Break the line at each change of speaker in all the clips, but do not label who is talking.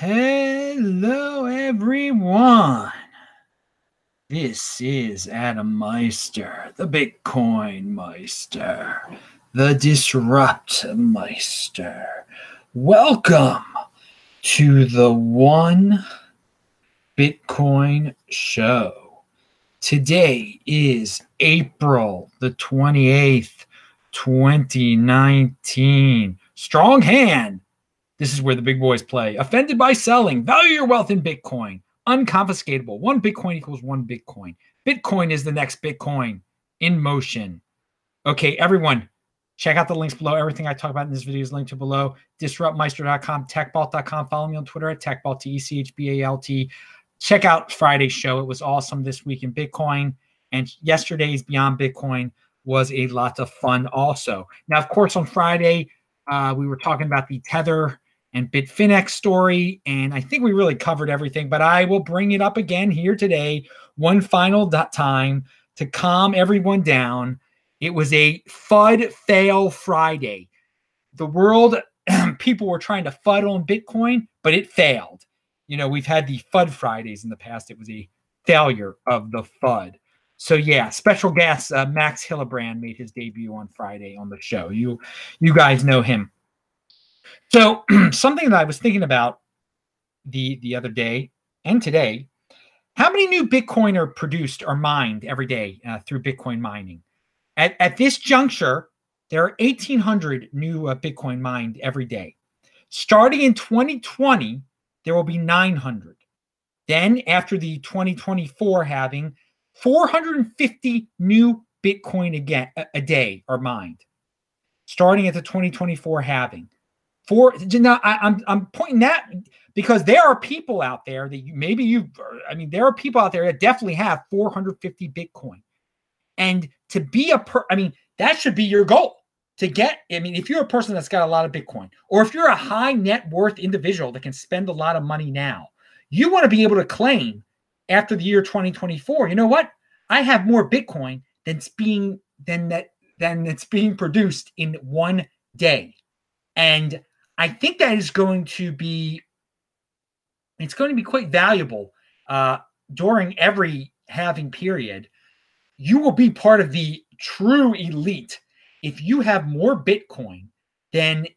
Hello, everyone. This is Adam Meister, the Bitcoin Meister, the Disrupt Meister. Welcome to the One Bitcoin Show. Today is April the 28th, 2019. Strong hand this is where the big boys play. Offended by selling. Value your wealth in Bitcoin. Unconfiscatable. One Bitcoin equals one Bitcoin. Bitcoin is the next Bitcoin in motion. Okay, everyone, check out the links below. Everything I talk about in this video is linked to below. Disruptmeister.com, techbalt.com. Follow me on Twitter at techbalt, T-E-C-H-B-A-L-T. Check out Friday's show. It was awesome this week in Bitcoin. And yesterday's Beyond Bitcoin was a lot of fun also. Now, of course, on Friday, uh, we were talking about the Tether and Bitfinex story. And I think we really covered everything, but I will bring it up again here today, one final time to calm everyone down. It was a FUD fail Friday. The world, people were trying to FUD on Bitcoin, but it failed. You know, we've had the FUD Fridays in the past. It was a failure of the FUD. So yeah, special guest uh, Max Hillebrand made his debut on Friday on the show. You, you guys know him. So something that I was thinking about the the other day and today, how many new Bitcoin are produced or mined every day uh, through Bitcoin mining? At, at this juncture, there are 1,800 new uh, Bitcoin mined every day. Starting in 2020, there will be 900. Then, after the 2024 halving, 450 new Bitcoin again a, a day are mined. Starting at the 2024 halving. For now, I, I'm I'm pointing that because there are people out there that you, maybe you, I mean, there are people out there that definitely have 450 Bitcoin, and to be a per, I mean, that should be your goal to get. I mean, if you're a person that's got a lot of Bitcoin, or if you're a high net worth individual that can spend a lot of money now, you want to be able to claim after the year 2024. You know what? I have more Bitcoin than's being than that than it's being produced in one day, and I think that is going to be it's going to be quite valuable uh, during every halving period. You will be part of the true elite if you have more Bitcoin than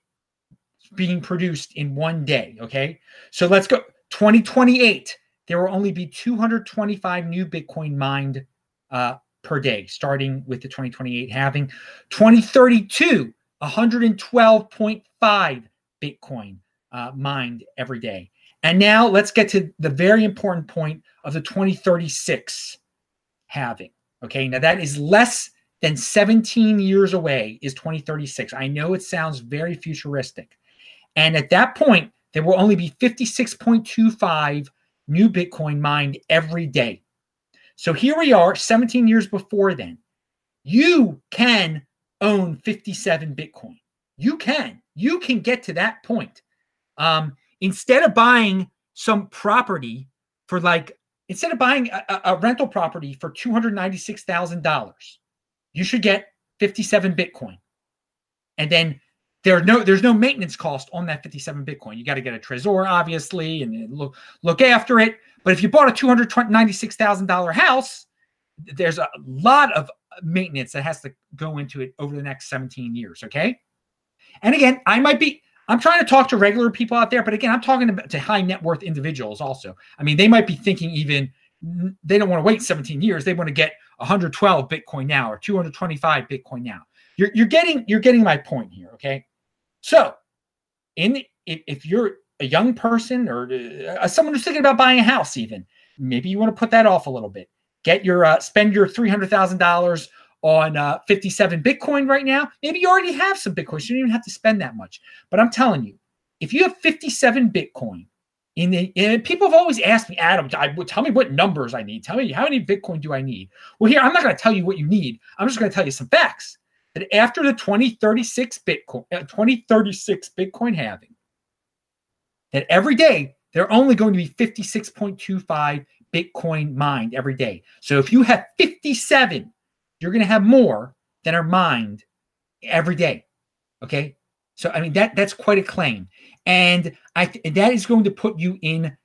being produced in one day. Okay, so let's go 2028. There will only be 225 new Bitcoin mined uh, per day, starting with the 2028 halving. 2032, 112.5 Bitcoin uh, mined every day. And now let's get to the very important point of the 2036 halving. Okay, now that is less than 17 years away, is 2036. I know it sounds very futuristic. And at that point, there will only be 56.25 new Bitcoin mined every day. So here we are, 17 years before then. You can own 57 Bitcoin. You can you can get to that point. Um, instead of buying some property for like, instead of buying a, a rental property for $296,000, you should get 57 Bitcoin. And then there's no there's no maintenance cost on that 57 Bitcoin. You got to get a Trezor, obviously, and look look after it. But if you bought a $296,000 house, there's a lot of maintenance that has to go into it over the next 17 years. Okay. And again, I might be, I'm trying to talk to regular people out there, but again, I'm talking to high net worth individuals also. I mean, they might be thinking even they don't want to wait 17 years. They want to get 112 Bitcoin now or 225 Bitcoin now. You're, you're getting you're getting my point here. Okay, so in if, if you're a young person or uh, someone who's thinking about buying a house, even maybe you want to put that off a little bit. Get your uh, spend your three hundred thousand dollars on uh, 57 Bitcoin right now. Maybe you already have some Bitcoin. So you don't even have to spend that much. But I'm telling you, if you have 57 Bitcoin, in the, and people have always asked me, Adam, I, tell me what numbers I need. Tell me how many Bitcoin do I need? Well, here, I'm not going to tell you what you need. I'm just going to tell you some facts. That after the 2036 Bitcoin, uh, 2036 Bitcoin halving, that every day there are only going to be 56.25 Bitcoin mined every day. So if you have 57 you're going to have more than are mined every day. Okay. So, I mean, that that's quite a claim. And I that is going to put you in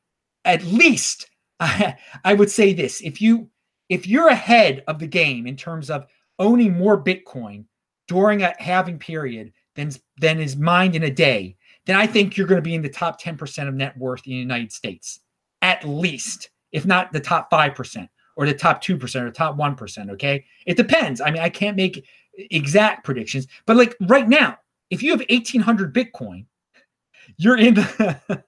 at least I, I would say this if you if you're ahead of the game in terms of owning more Bitcoin during a halving period than than is mined in a day, then I think you're going to be in the top 10% of net worth in the United States, at least, if not the top 5% or the top 2% or top 1%. Okay. It depends. I mean, I can't make exact predictions, but like right now, if you have 1800 Bitcoin, you're in the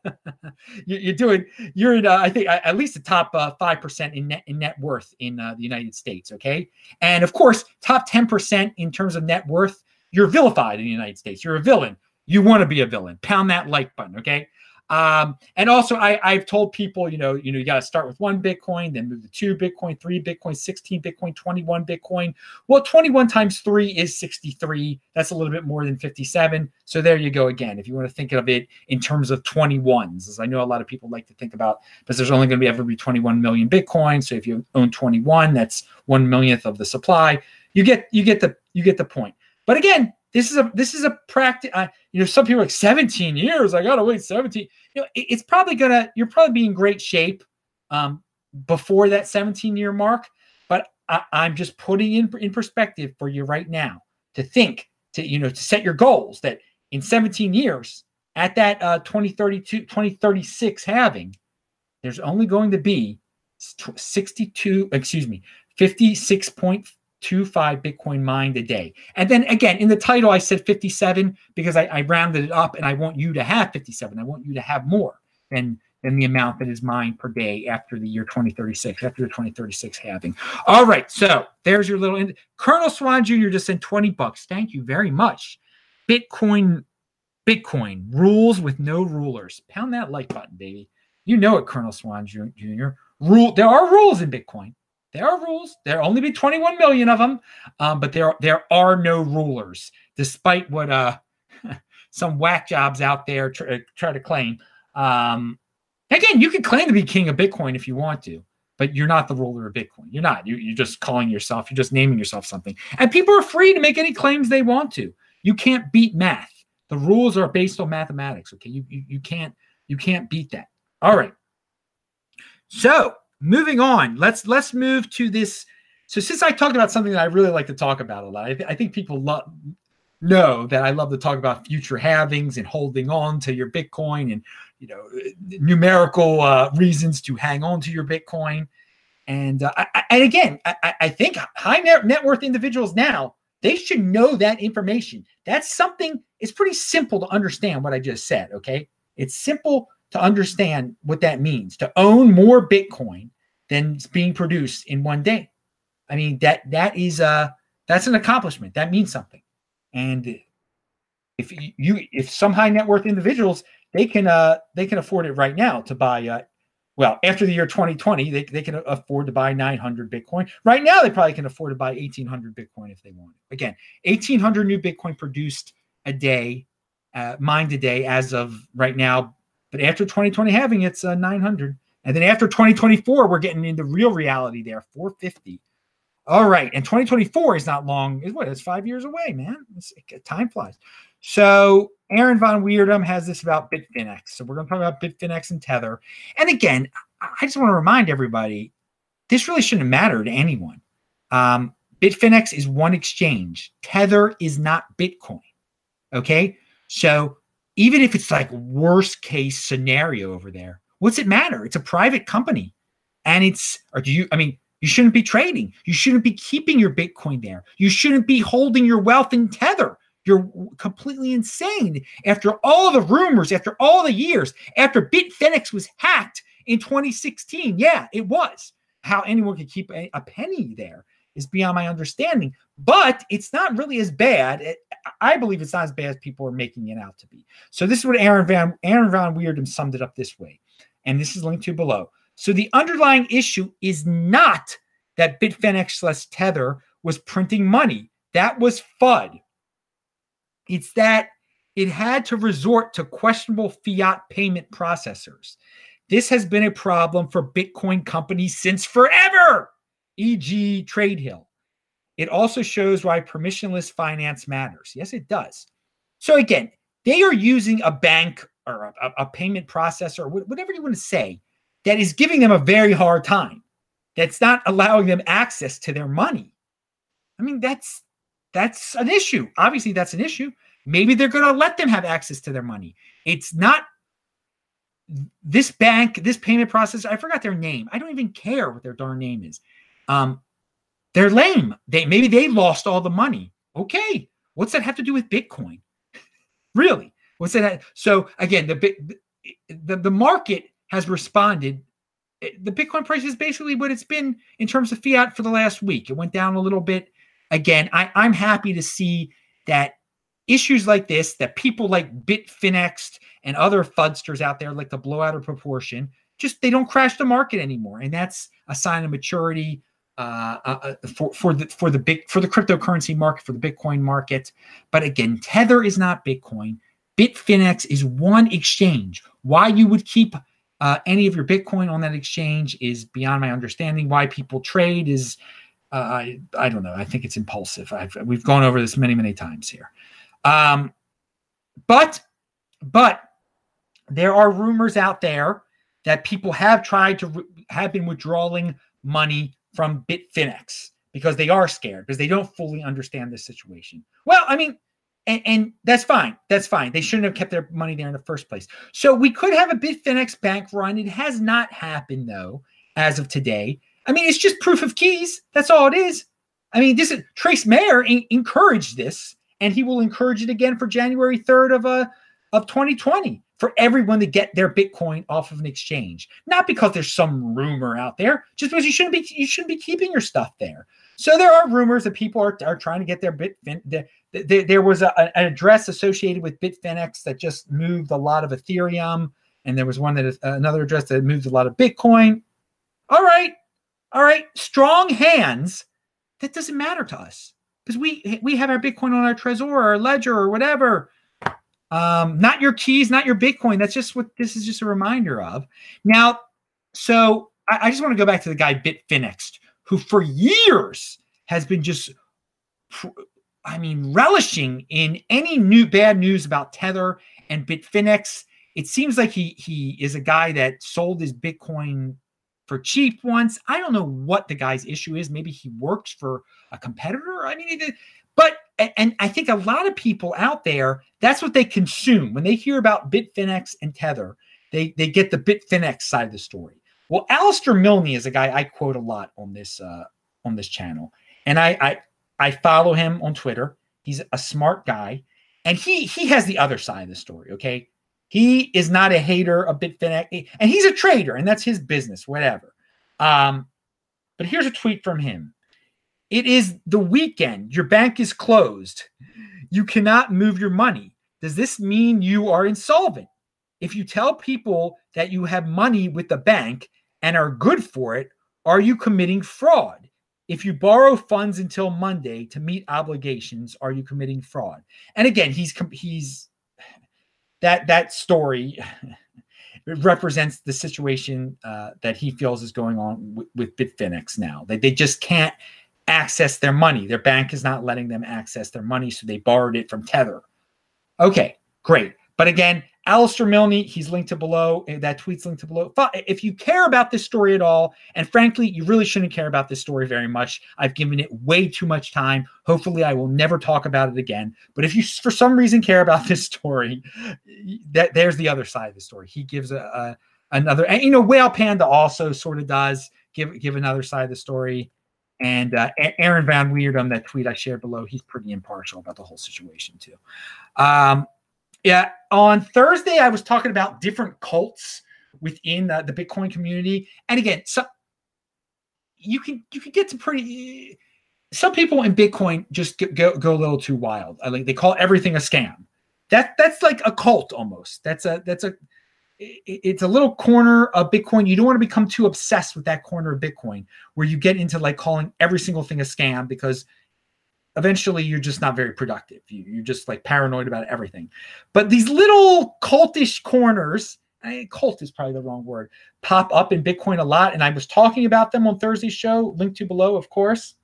you're doing you're in uh, I think at least the top uh, five uh, percent in net in net worth in uh, the United States. Okay, and of course top ten percent in terms of net worth. You're vilified in the United States. You're a villain. You want to be a villain. Pound that like button. Okay. Um, and also, I, I've told people, you know, you know, you got to start with one Bitcoin, then move to two Bitcoin, three Bitcoin, 16 Bitcoin, 21 Bitcoin. Well, 21 times three is 63. That's a little bit more than 57. So there you go again. If you want to think of it in terms of 21s, as I know a lot of people like to think about, because there's only going to be ever be 21 million Bitcoin. So if you own 21, that's one millionth of the supply. You get you get the you get the point. But again, this is a this is a practice. You know, some people like 17 years. I gotta wait 17. You know, it, it's probably gonna. You're probably be in great shape um, before that 17 year mark. But I, I'm just putting in in perspective for you right now to think to you know to set your goals that in 17 years at that uh, 2032 2036 halving, there's only going to be 62. Excuse me, 56.4 two five Bitcoin mined a day. And then again, in the title, I said 57 because I, I, rounded it up and I want you to have 57. I want you to have more than, than the amount that is mined per day after the year 2036, after the 2036 halving. All right. So there's your little Colonel Swan Jr. just sent 20 bucks. Thank you very much. Bitcoin, Bitcoin rules with no rulers. Pound that like button, baby. You know it, Colonel Swan Jr. Rule. There are rules in Bitcoin. There are rules. There only be 21 million of them, um, but there there are no rulers, despite what uh, some whack jobs out there try, uh, try to claim. Um, again, you can claim to be king of Bitcoin if you want to, but you're not the ruler of Bitcoin. You're not. You, you're just calling yourself. You're just naming yourself something, and people are free to make any claims they want to. You can't beat math. The rules are based on mathematics. Okay, you you, you can't you can't beat that. All right. So moving on let's let's move to this. So since i talked about something that i really like to talk about a lot i, th- I think people love know that i love to talk about future halvings and holding on to your bitcoin and you know numerical uh, reasons to hang on to your bitcoin. And uh, I, and again I, I think high net, net worth individuals now they should know that information. That's something it's pretty simple to understand what i just said okay? It's simple to understand what that means to own more Bitcoin than is being produced in one day. I mean that that is a that's an accomplishment. That means something. And if you if some high net worth individuals they can uh they can afford it right now to buy uh well after the year 2020 they, they can afford to buy 900 bitcoin right now they probably can afford to buy 1800 bitcoin if they want again 1800 new bitcoin produced a day uh, mined a day as of right now but after 2020 having it's uh, 900. And then after 2024, we're getting into real reality there, 450. All right. And 2024 is not long. Is what? It's five years away, man. It's, time flies. So Aaron Von Wirdum has this about Bitfinex. So we're going to talk about Bitfinex and Tether. And again, I just want to remind everybody this really shouldn't matter to anyone. Um, Bitfinex is one exchange. Tether is not Bitcoin. Okay. So even if it's like worst case scenario over there, what's it matter? It's a private company. And it's, or do you, I mean, you shouldn't be trading. You shouldn't be keeping your Bitcoin there. You shouldn't be holding your wealth in Tether. You're completely insane. After all the rumors, after all the years, after Bitfinex was hacked in 2016, yeah, it was. How anyone could keep a, a penny there is beyond my understanding. But it's not really as bad. It, I believe it's not as bad as people are making it out to be. So this is what Aaron Van Aaron Van Wirdum summed it up this way, and this is linked to below. So the underlying issue is not that Bitfinex slash Tether was printing money. That was FUD. It's that it had to resort to questionable fiat payment processors. This has been a problem for Bitcoin companies since forever e.g., TradeHill. It also shows why permissionless finance matters. Yes, it does. So again, they are using a bank or a, a payment processor, whatever you want to say, that is giving them a very hard time. That's not allowing them access to their money. I mean, that's that's an issue. Obviously, that's an issue. Maybe they're going to let them have access to their money. It's not this bank, this payment process. I forgot their name. I don't even care what their darn name is. Um, they're lame. They maybe they lost all the money. Okay, what's that have to do with Bitcoin? really? What's that? So again, the the the market has responded. The Bitcoin price is basically what it's been in terms of fiat for the last week. It went down a little bit. Again, I, I'm happy to see that issues like this, that people like Bitfinexed and other fudsters out there like to blow out of proportion, just they don't crash the market anymore, and that's a sign of maturity uh, uh, uh, for for the for the big for the cryptocurrency market for the Bitcoin market. But again, Tether is not Bitcoin. Bitfinex is one exchange. Why you would keep uh, any of your Bitcoin on that exchange is beyond my understanding. Why people trade is uh, I I don't know. I think it's impulsive. I've, we've gone over this many many times here. Um, but but there are rumors out there that people have tried to have been withdrawing money from Bitfinex because they are scared because they don't fully understand the situation. Well, I mean, and, and, that's fine. That's fine. They shouldn't have kept their money there in the first place. So we could have a Bitfinex bank run. It has not happened though, as of today. I mean, it's just proof of keys. That's all it is. I mean, this is Trace Mayer encouraged this, and he will encourage it again for January 3rd of uh of 2020 for everyone to get their Bitcoin off of an exchange. Not because there's some rumor out there, just because you shouldn't be you shouldn't be keeping your stuff there. So there are rumors that people are, are trying to get their Bitfin. The, the, there was a, an address associated with Bitfinex that just moved a lot of Ethereum, and there was one that uh, another address that moved a lot of Bitcoin. All right, all right, strong hands. That doesn't matter to us because we we have our Bitcoin on our Trezor or our Ledger or whatever um, not your keys, not your Bitcoin. That's just what this is just a reminder of. Now, so I, I just want to go back to the guy Bitfinexed, who for years has been just, I mean, relishing in any new bad news about Tether and Bitfinex. It seems like he he is a guy that sold his Bitcoin for cheap once. I don't know what the guy's issue is. Maybe he works for a competitor. I mean, but and I think a lot of people out there, that's what they consume. When they hear about Bitfinex and Tether, they, they get the Bitfinexed side of the story. Well, Alistair Milne is a guy I quote a lot on this uh, on this channel. And I, I I follow him on Twitter. He's a smart guy. And he he has the other side of the story. Okay. He is not a hater of Bitfinex, and he's a trader, and that's his business, whatever. Um, but here's a tweet from him. It is the weekend. Your bank is closed. You cannot move your money. Does this mean you are insolvent? If you tell people that you have money with the bank and are good for it, are you committing fraud? If you borrow funds until Monday to meet obligations, are you committing fraud? And again, he's he's that that story represents the situation uh, that he feels is going on with, with Bitfinex now. They, they just can't access their money. Their bank is not letting them access their money, so they borrowed it from Tether. Okay, great. But again, Alistair Milne, he's linked to below. Eh, that tweet's linked to below. If you care about this story at all, and frankly, you really shouldn't care about this story very much. I've given it way too much time. Hopefully, I will never talk about it again. But if you, for some reason, care about this story, that there's the other side of the story. He gives a, a another, and you know, Whale Panda also sort of does give give another side of the story. And uh, Aaron Van Wirdum, that tweet I shared below, he's pretty impartial about the whole situation too. Um, yeah, on Thursday I was talking about different cults within uh, the Bitcoin community, and again, so you can you can get to pretty. Some people in Bitcoin just go go a little too wild. I like they call everything a scam. That that's like a cult almost. That's a that's a it's a little corner of Bitcoin. You don't want to become too obsessed with that corner of Bitcoin where you get into like calling every single thing a scam because eventually you're just not very productive. You, are just like paranoid about everything. But these little cultish corners, I, cult is probably the wrong word, pop up in Bitcoin a lot. And I was talking about them on Thursday's show, linked to below, of course.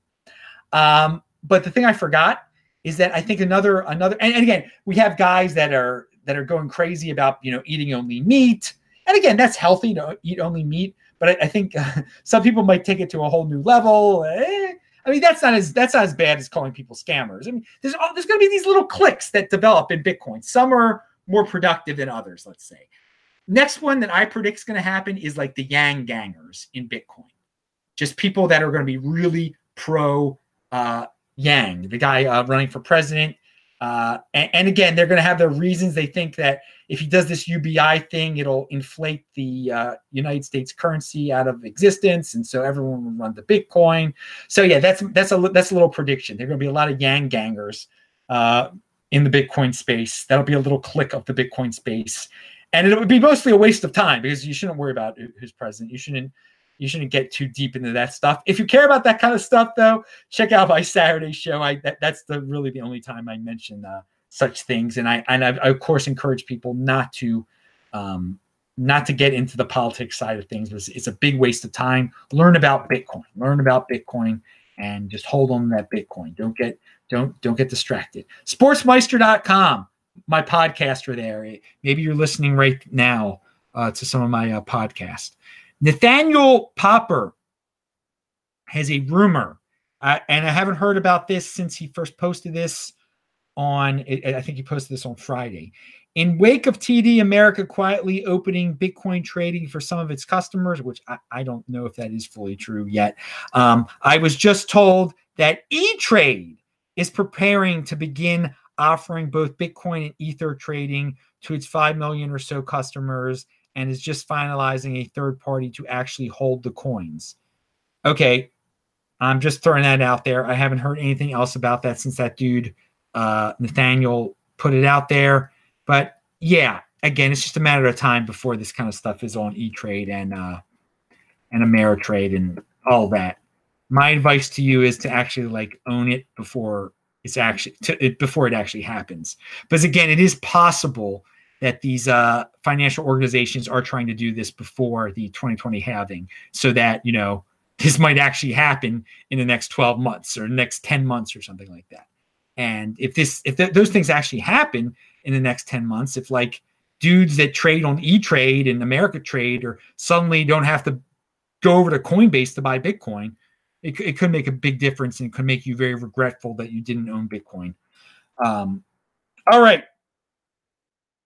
Um, but the thing I forgot is that I think another another and, and again we have guys that are that are going crazy about you know eating only meat. And again, that's healthy to eat only meat, but I, I think uh, some people might take it to a whole new level. Eh, I mean, that's not as that's not as bad as calling people scammers. I mean, there's all, there's going to be these little cliques that develop in Bitcoin. Some are more productive than others, let's say. Next one that I predict is going to happen is like the Yang gangers in Bitcoin, just people that are going to be really pro uh, Yang, the guy uh, running for president. Uh, and, and, again, they're going to have their reasons. They think that if he does this UBI thing, it'll inflate the uh, United States currency out of existence, and so everyone will run to Bitcoin. So yeah, that's that's a that's a little prediction. There are going to be a lot of Yang gangers uh, in the Bitcoin space. That'll be a little click of the Bitcoin space, and it would be mostly a waste of time because you shouldn't worry about who's president. You shouldn't you shouldn't get too deep into that stuff. If you care about that kind of stuff, though, check out my Saturday show. I that, that's the really the only time I mention uh, such things, and I and I, I, of course encourage people not to um, not to get into the politics side of things. It's, it's a big waste of time. Learn about Bitcoin. Learn about Bitcoin, and just hold on to that Bitcoin. Don't get don't don't get distracted. Sportsmeister.com, my podcaster there. Maybe you're listening right now uh, to some of my uh, podcast. Nathaniel Popper has a rumor, uh, and I haven't heard about this since he first posted this on, I think he posted this on Friday. In wake of TD America quietly opening Bitcoin trading for some of its customers, which I, I don't know if that is fully true yet, um, I was just told that E Trade is preparing to begin offering both Bitcoin and Ether trading to its 5 million or so customers and is just finalizing a third party to actually hold the coins. Okay, I'm just throwing that out there. I haven't heard anything else about that since that dude, uh, Nathaniel, put it out there. But yeah, again, it's just a matter of time before this kind of stuff is on E Trade and uh, and Ameritrade and all that. My advice to you is to actually like own it before it's actually to, it, before it actually happens. Because again, it is possible that these uh, financial organizations are trying to do this before the 2020 halving so that, you know, this might actually happen in the next 12 months or next 10 months or something like that. And if this, if th- those things actually happen in the next 10 months, if like dudes that trade on E Trade and Ameritrade or suddenly don't have to go over to Coinbase to buy Bitcoin, it, it could make a big difference and could make you very regretful that you didn't own Bitcoin. Um, all right.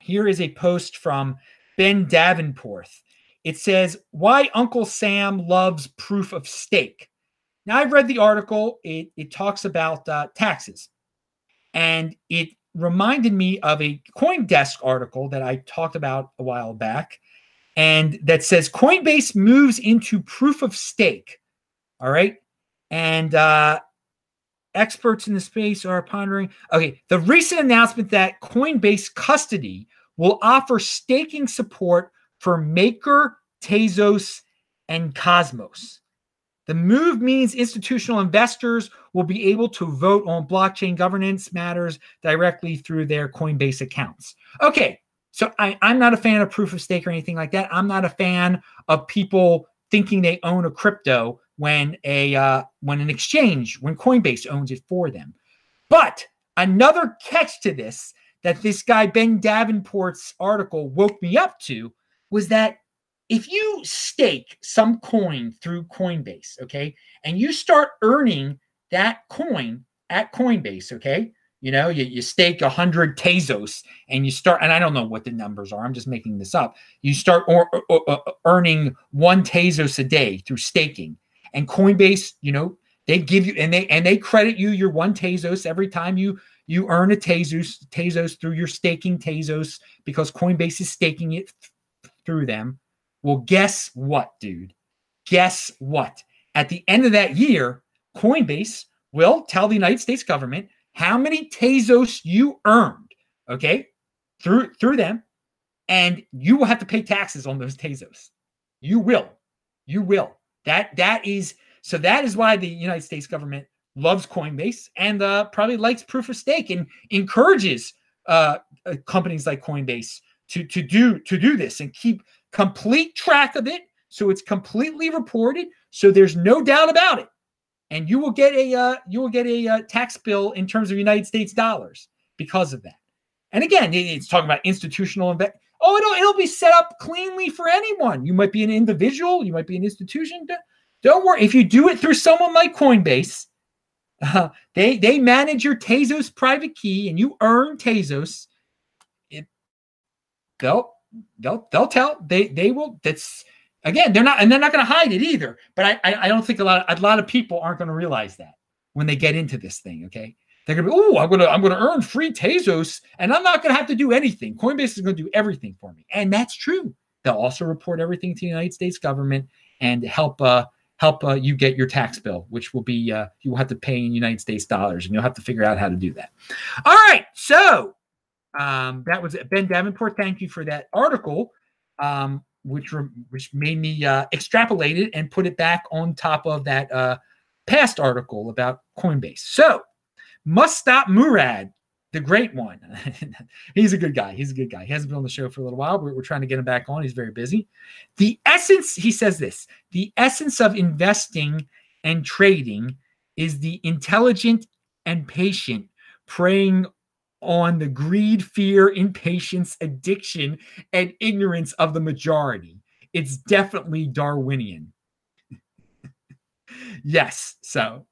Here is a post from Ben Davenport. It says, Why Uncle Sam Loves Proof of Stake. Now, I've read the article, it, it talks about uh, taxes, and it reminded me of a Coindesk article that I talked about a while back, and that says Coinbase moves into proof of stake. All right. And uh, experts in the space are pondering. Okay, the recent announcement that Coinbase custody will offer staking support for Maker, Tezos, and Cosmos. The move means institutional investors will be able to vote on blockchain governance matters directly through their Coinbase accounts. Okay, so I, am not a fan of proof of stake or anything like that. I'm not a fan of people thinking they own a crypto when a uh, when an exchange when Coinbase owns it for them. But another catch to this that this guy, Ben Davenport's article, woke me up to was that if you stake some coin through Coinbase, okay, and you start earning that coin at Coinbase, okay, you know, you, you stake 100 Tezos and you start, and I don't know what the numbers are, I'm just making this up. You start or, or, or, earning one Tezos a day through staking. And Coinbase, you know, they give you and they and they credit you your one Tezos every time you you earn a Tezos, Tezos through your staking Tezos because Coinbase is staking it th- through them. Well, guess what, dude? Guess what? At the end of that year, Coinbase will tell the United States government how many Tezos you earned, okay, through through them, and you will have to pay taxes on those Tezos. You will. You will. That that is so that is why the United States government loves Coinbase and uh, probably likes proof of stake and encourages uh, uh, companies like Coinbase to to do to do this and keep complete track of it so it's completely reported so there's no doubt about it and you will get a uh, you will get a uh, tax bill in terms of United States dollars because of that And again, it's talking about institutional invest. Oh, it'll it'll be set up cleanly for anyone. You might be an individual, you might be an institution. Don't worry. If you do it through someone like Coinbase, uh, they they manage your Tezos private key, and you earn Tezos. It, they'll they'll they'll tell they they will. That's again, they're not and they're not going to hide it either. But I, I I don't think a lot of, a lot of people aren't going to realize that when they get into this thing. Okay, they're gonna be, oh, I'm gonna I'm gonna earn free Tezos, and I'm not gonna have to do anything. Coinbase is gonna do everything for me, and that's true. They'll also report everything to the United States government and help uh, help uh, you get your tax bill, which will be uh, you will have to pay in United States dollars, and you'll have to figure out how to do that. All right, so um, that was Ben Davenport. Thank you for that article, um, which re- which made me uh, extrapolate it and put it back on top of that uh, past article about Coinbase. So Mustap Murad, the great one. He's a good guy. He's a good guy. He hasn't been on the show for a little while. We're, we're trying to get him back on. He's very busy. The essence, he says this the essence of investing and trading is the intelligent and patient preying on the greed, fear, impatience, addiction, and ignorance of the majority. It's definitely Darwinian. yes. So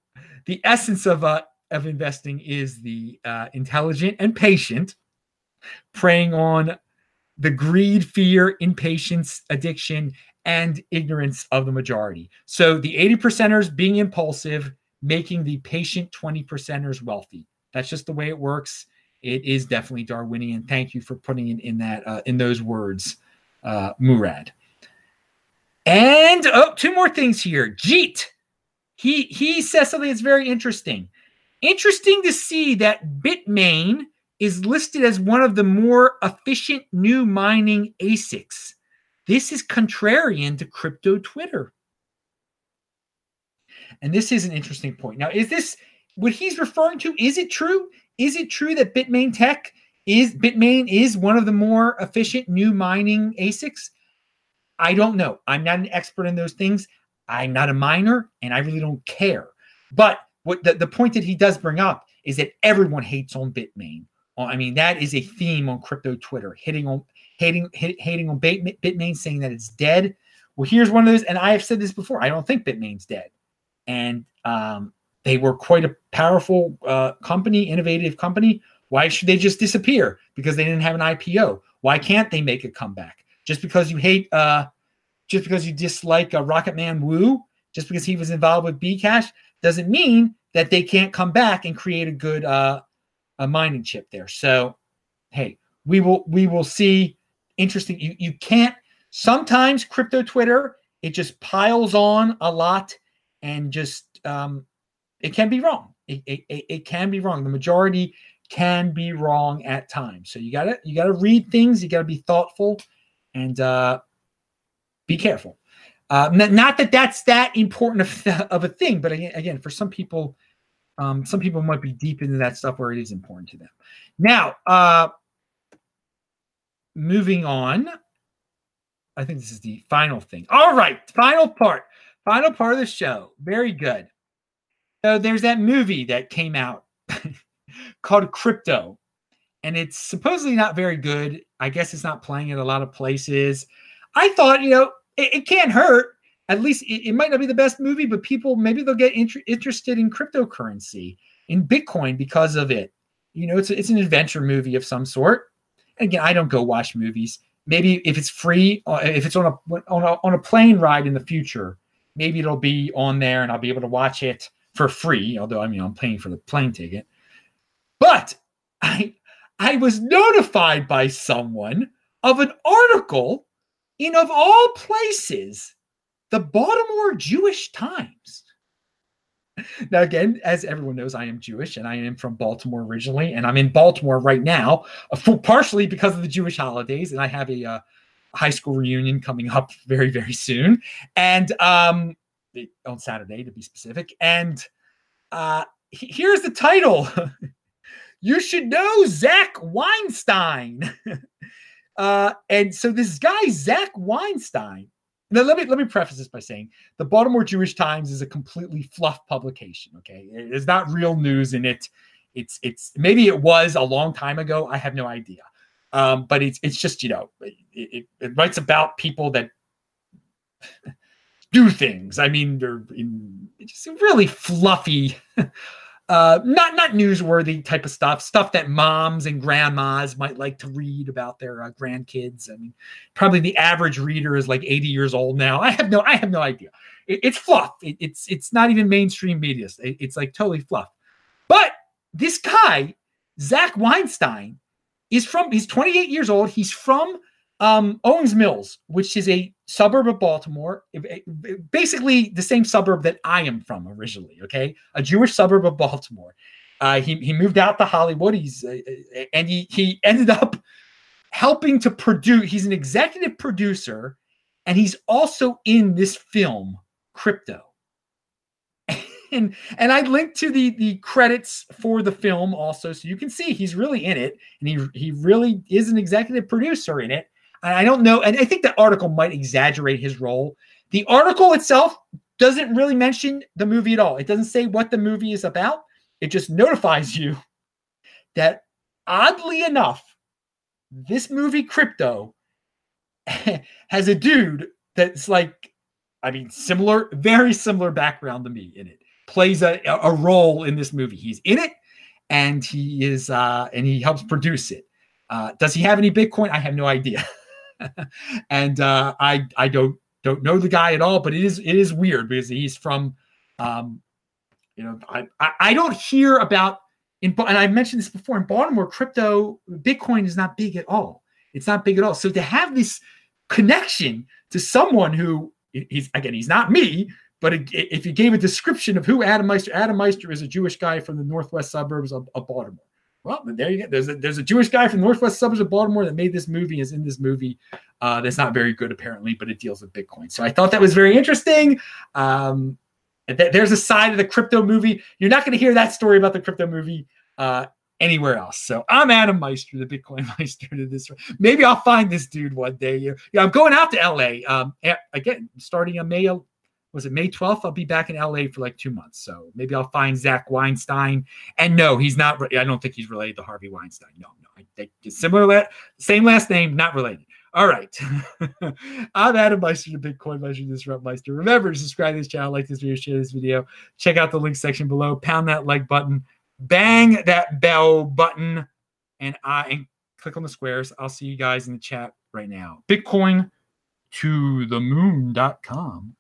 the essence of uh, of investing is the uh, intelligent and patient, preying on the greed, fear, impatience, addiction, and ignorance of the majority. So the 80 percenters being impulsive, making the patient 20 percenters wealthy. That's just the way it works. It is definitely Darwinian. Thank you for putting it in that uh, in those words, uh, Murad. And oh, two more things here. Jeet. He he says something that's very interesting. Interesting to see that Bitmain is listed as one of the more efficient new mining ASICs. This is contrarian to crypto Twitter. And this is an interesting point. Now, is this what he's referring to? Is it true? Is it true that Bitmain Tech is Bitmain is one of the more efficient new mining ASICs? I don't know. I'm not an expert in those things. I'm not a miner and I really don't care. But what the, the point that he does bring up is that everyone hates on Bitmain. Uh, I mean, that is a theme on crypto Twitter, hitting on hating hit, hating on Bitmain, saying that it's dead. Well, here's one of those, and I have said this before. I don't think Bitmain's dead, and um, they were quite a powerful uh, company, innovative company. Why should they just disappear? Because they didn't have an IPO. Why can't they make a comeback? Just because you hate, uh, just because you dislike uh, Rocket Man Wu, just because he was involved with Bcash, doesn't mean that they can't come back and create a good uh, a mining chip there. So, hey, we will we will see. Interesting. You you can't. Sometimes crypto Twitter it just piles on a lot and just um, it can be wrong. It, it, it can be wrong. The majority can be wrong at times. So you gotta you gotta read things. You gotta be thoughtful and uh, be careful. Uh, not that that's that important of, of a thing, but again, for some people, um, some people might be deep into that stuff where it is important to them. Now, uh, moving on, I think this is the final thing. All right, final part, final part of the show. Very good. So there's that movie that came out called Crypto, and it's supposedly not very good. I guess it's not playing at a lot of places. I thought, you know, it, it can't hurt. At least it, it, might not be the best movie, but people maybe they'll get inter- interested in cryptocurrency, in Bitcoin because of it. You know, it's a, it's an adventure movie of some sort. And again, I don't go watch movies. Maybe if it's free, uh, if it's on a on a on a plane ride in the future, maybe it'll be on there and I'll be able to watch it for free. Although I mean, I'm paying for the plane ticket. But I I was notified by someone of an article in of all places, the Baltimore Jewish Times. Now, again, as everyone knows, I am Jewish and I am from Baltimore originally, and I'm in Baltimore right now, uh, partially because of the Jewish holidays, and I have a uh, high school reunion coming up very, very soon, and um, on Saturday to be specific. And uh, here's the title: "You should know Zach Weinstein." Uh, and so this guy, Zach Weinstein, now let me let me preface this by saying the Baltimore Jewish Times is a completely fluff publication. Okay, it's not real news in it. It's it's maybe it was a long time ago. I have no idea. Um, but it's it's just you know it, it, it writes about people that do things. I mean, they're in, just really fluffy, uh, not not newsworthy type of stuff. Stuff that moms and grandmas might like to read about their uh, grandkids. I mean, probably the average reader is like 80 years old now. I have no I have no idea. It, it's fluff. It, it's it's not even mainstream media. It, it's like totally fluff. But this guy, Zach Weinstein, is from. He's 28 years old. He's from um, Owings Mills, which is a suburb of Baltimore, basically the same suburb that I am from originally. Okay, a Jewish suburb of Baltimore. Uh, he he moved out to Hollywood. He's uh, uh, and he he ended up helping to produce. He's an executive producer, and he's also in this film Crypto. and and I linked to the the credits for the film also, so you can see he's really in it, and he he really is an executive producer in it. I don't know, and I think the article might exaggerate his role. The article itself doesn't really mention the movie at all. It doesn't say what the movie is about. It just notifies you that oddly enough, this movie Crypto has a dude that's like, I mean, similar, very similar background to me in it. Plays a, a role in this movie. He's in it and he is uh and he helps produce it. Uh, does he have any Bitcoin? I have no idea. and uh, I I don't don't know the guy at all, but it is it is weird because he's from, um, you know, I, I, I don't hear about in and I mentioned this before in Baltimore, crypto Bitcoin is not big at all. It's not big at all. So to have this connection to someone who he's again he's not me, but if you gave a description of who Adam Meister, Adam Meister is a Jewish guy from the northwest suburbs of, of Baltimore. Well, there you go. There's a, there's a Jewish guy from the northwest suburbs of Baltimore that made this movie. Is in this movie. Uh, that's not very good apparently, but it deals with Bitcoin. So I thought that was very interesting. Um, th- there's a side of the crypto movie. You're not going to hear that story about the crypto movie uh, anywhere else. So I'm Adam Meister, the Bitcoin Meister to this. Maybe I'll find this dude one day. Yeah, I'm going out to LA. Um, again, starting on May was it May 12th? I'll be back in LA for like two months. So maybe I'll find Zach Weinstein. And no, he's not. I don't think he's related to Harvey Weinstein. No, no. I think similar, same last name, not related. All right. I'm Adam Meister, the Bitcoin Meister, Disrupt Meister. Remember to subscribe to this channel, like this video, share this video. Check out the link section below. Pound that like button, bang that bell button, and I and click on the squares. I'll see you guys in the chat right now. Bitcoin to the moon.com.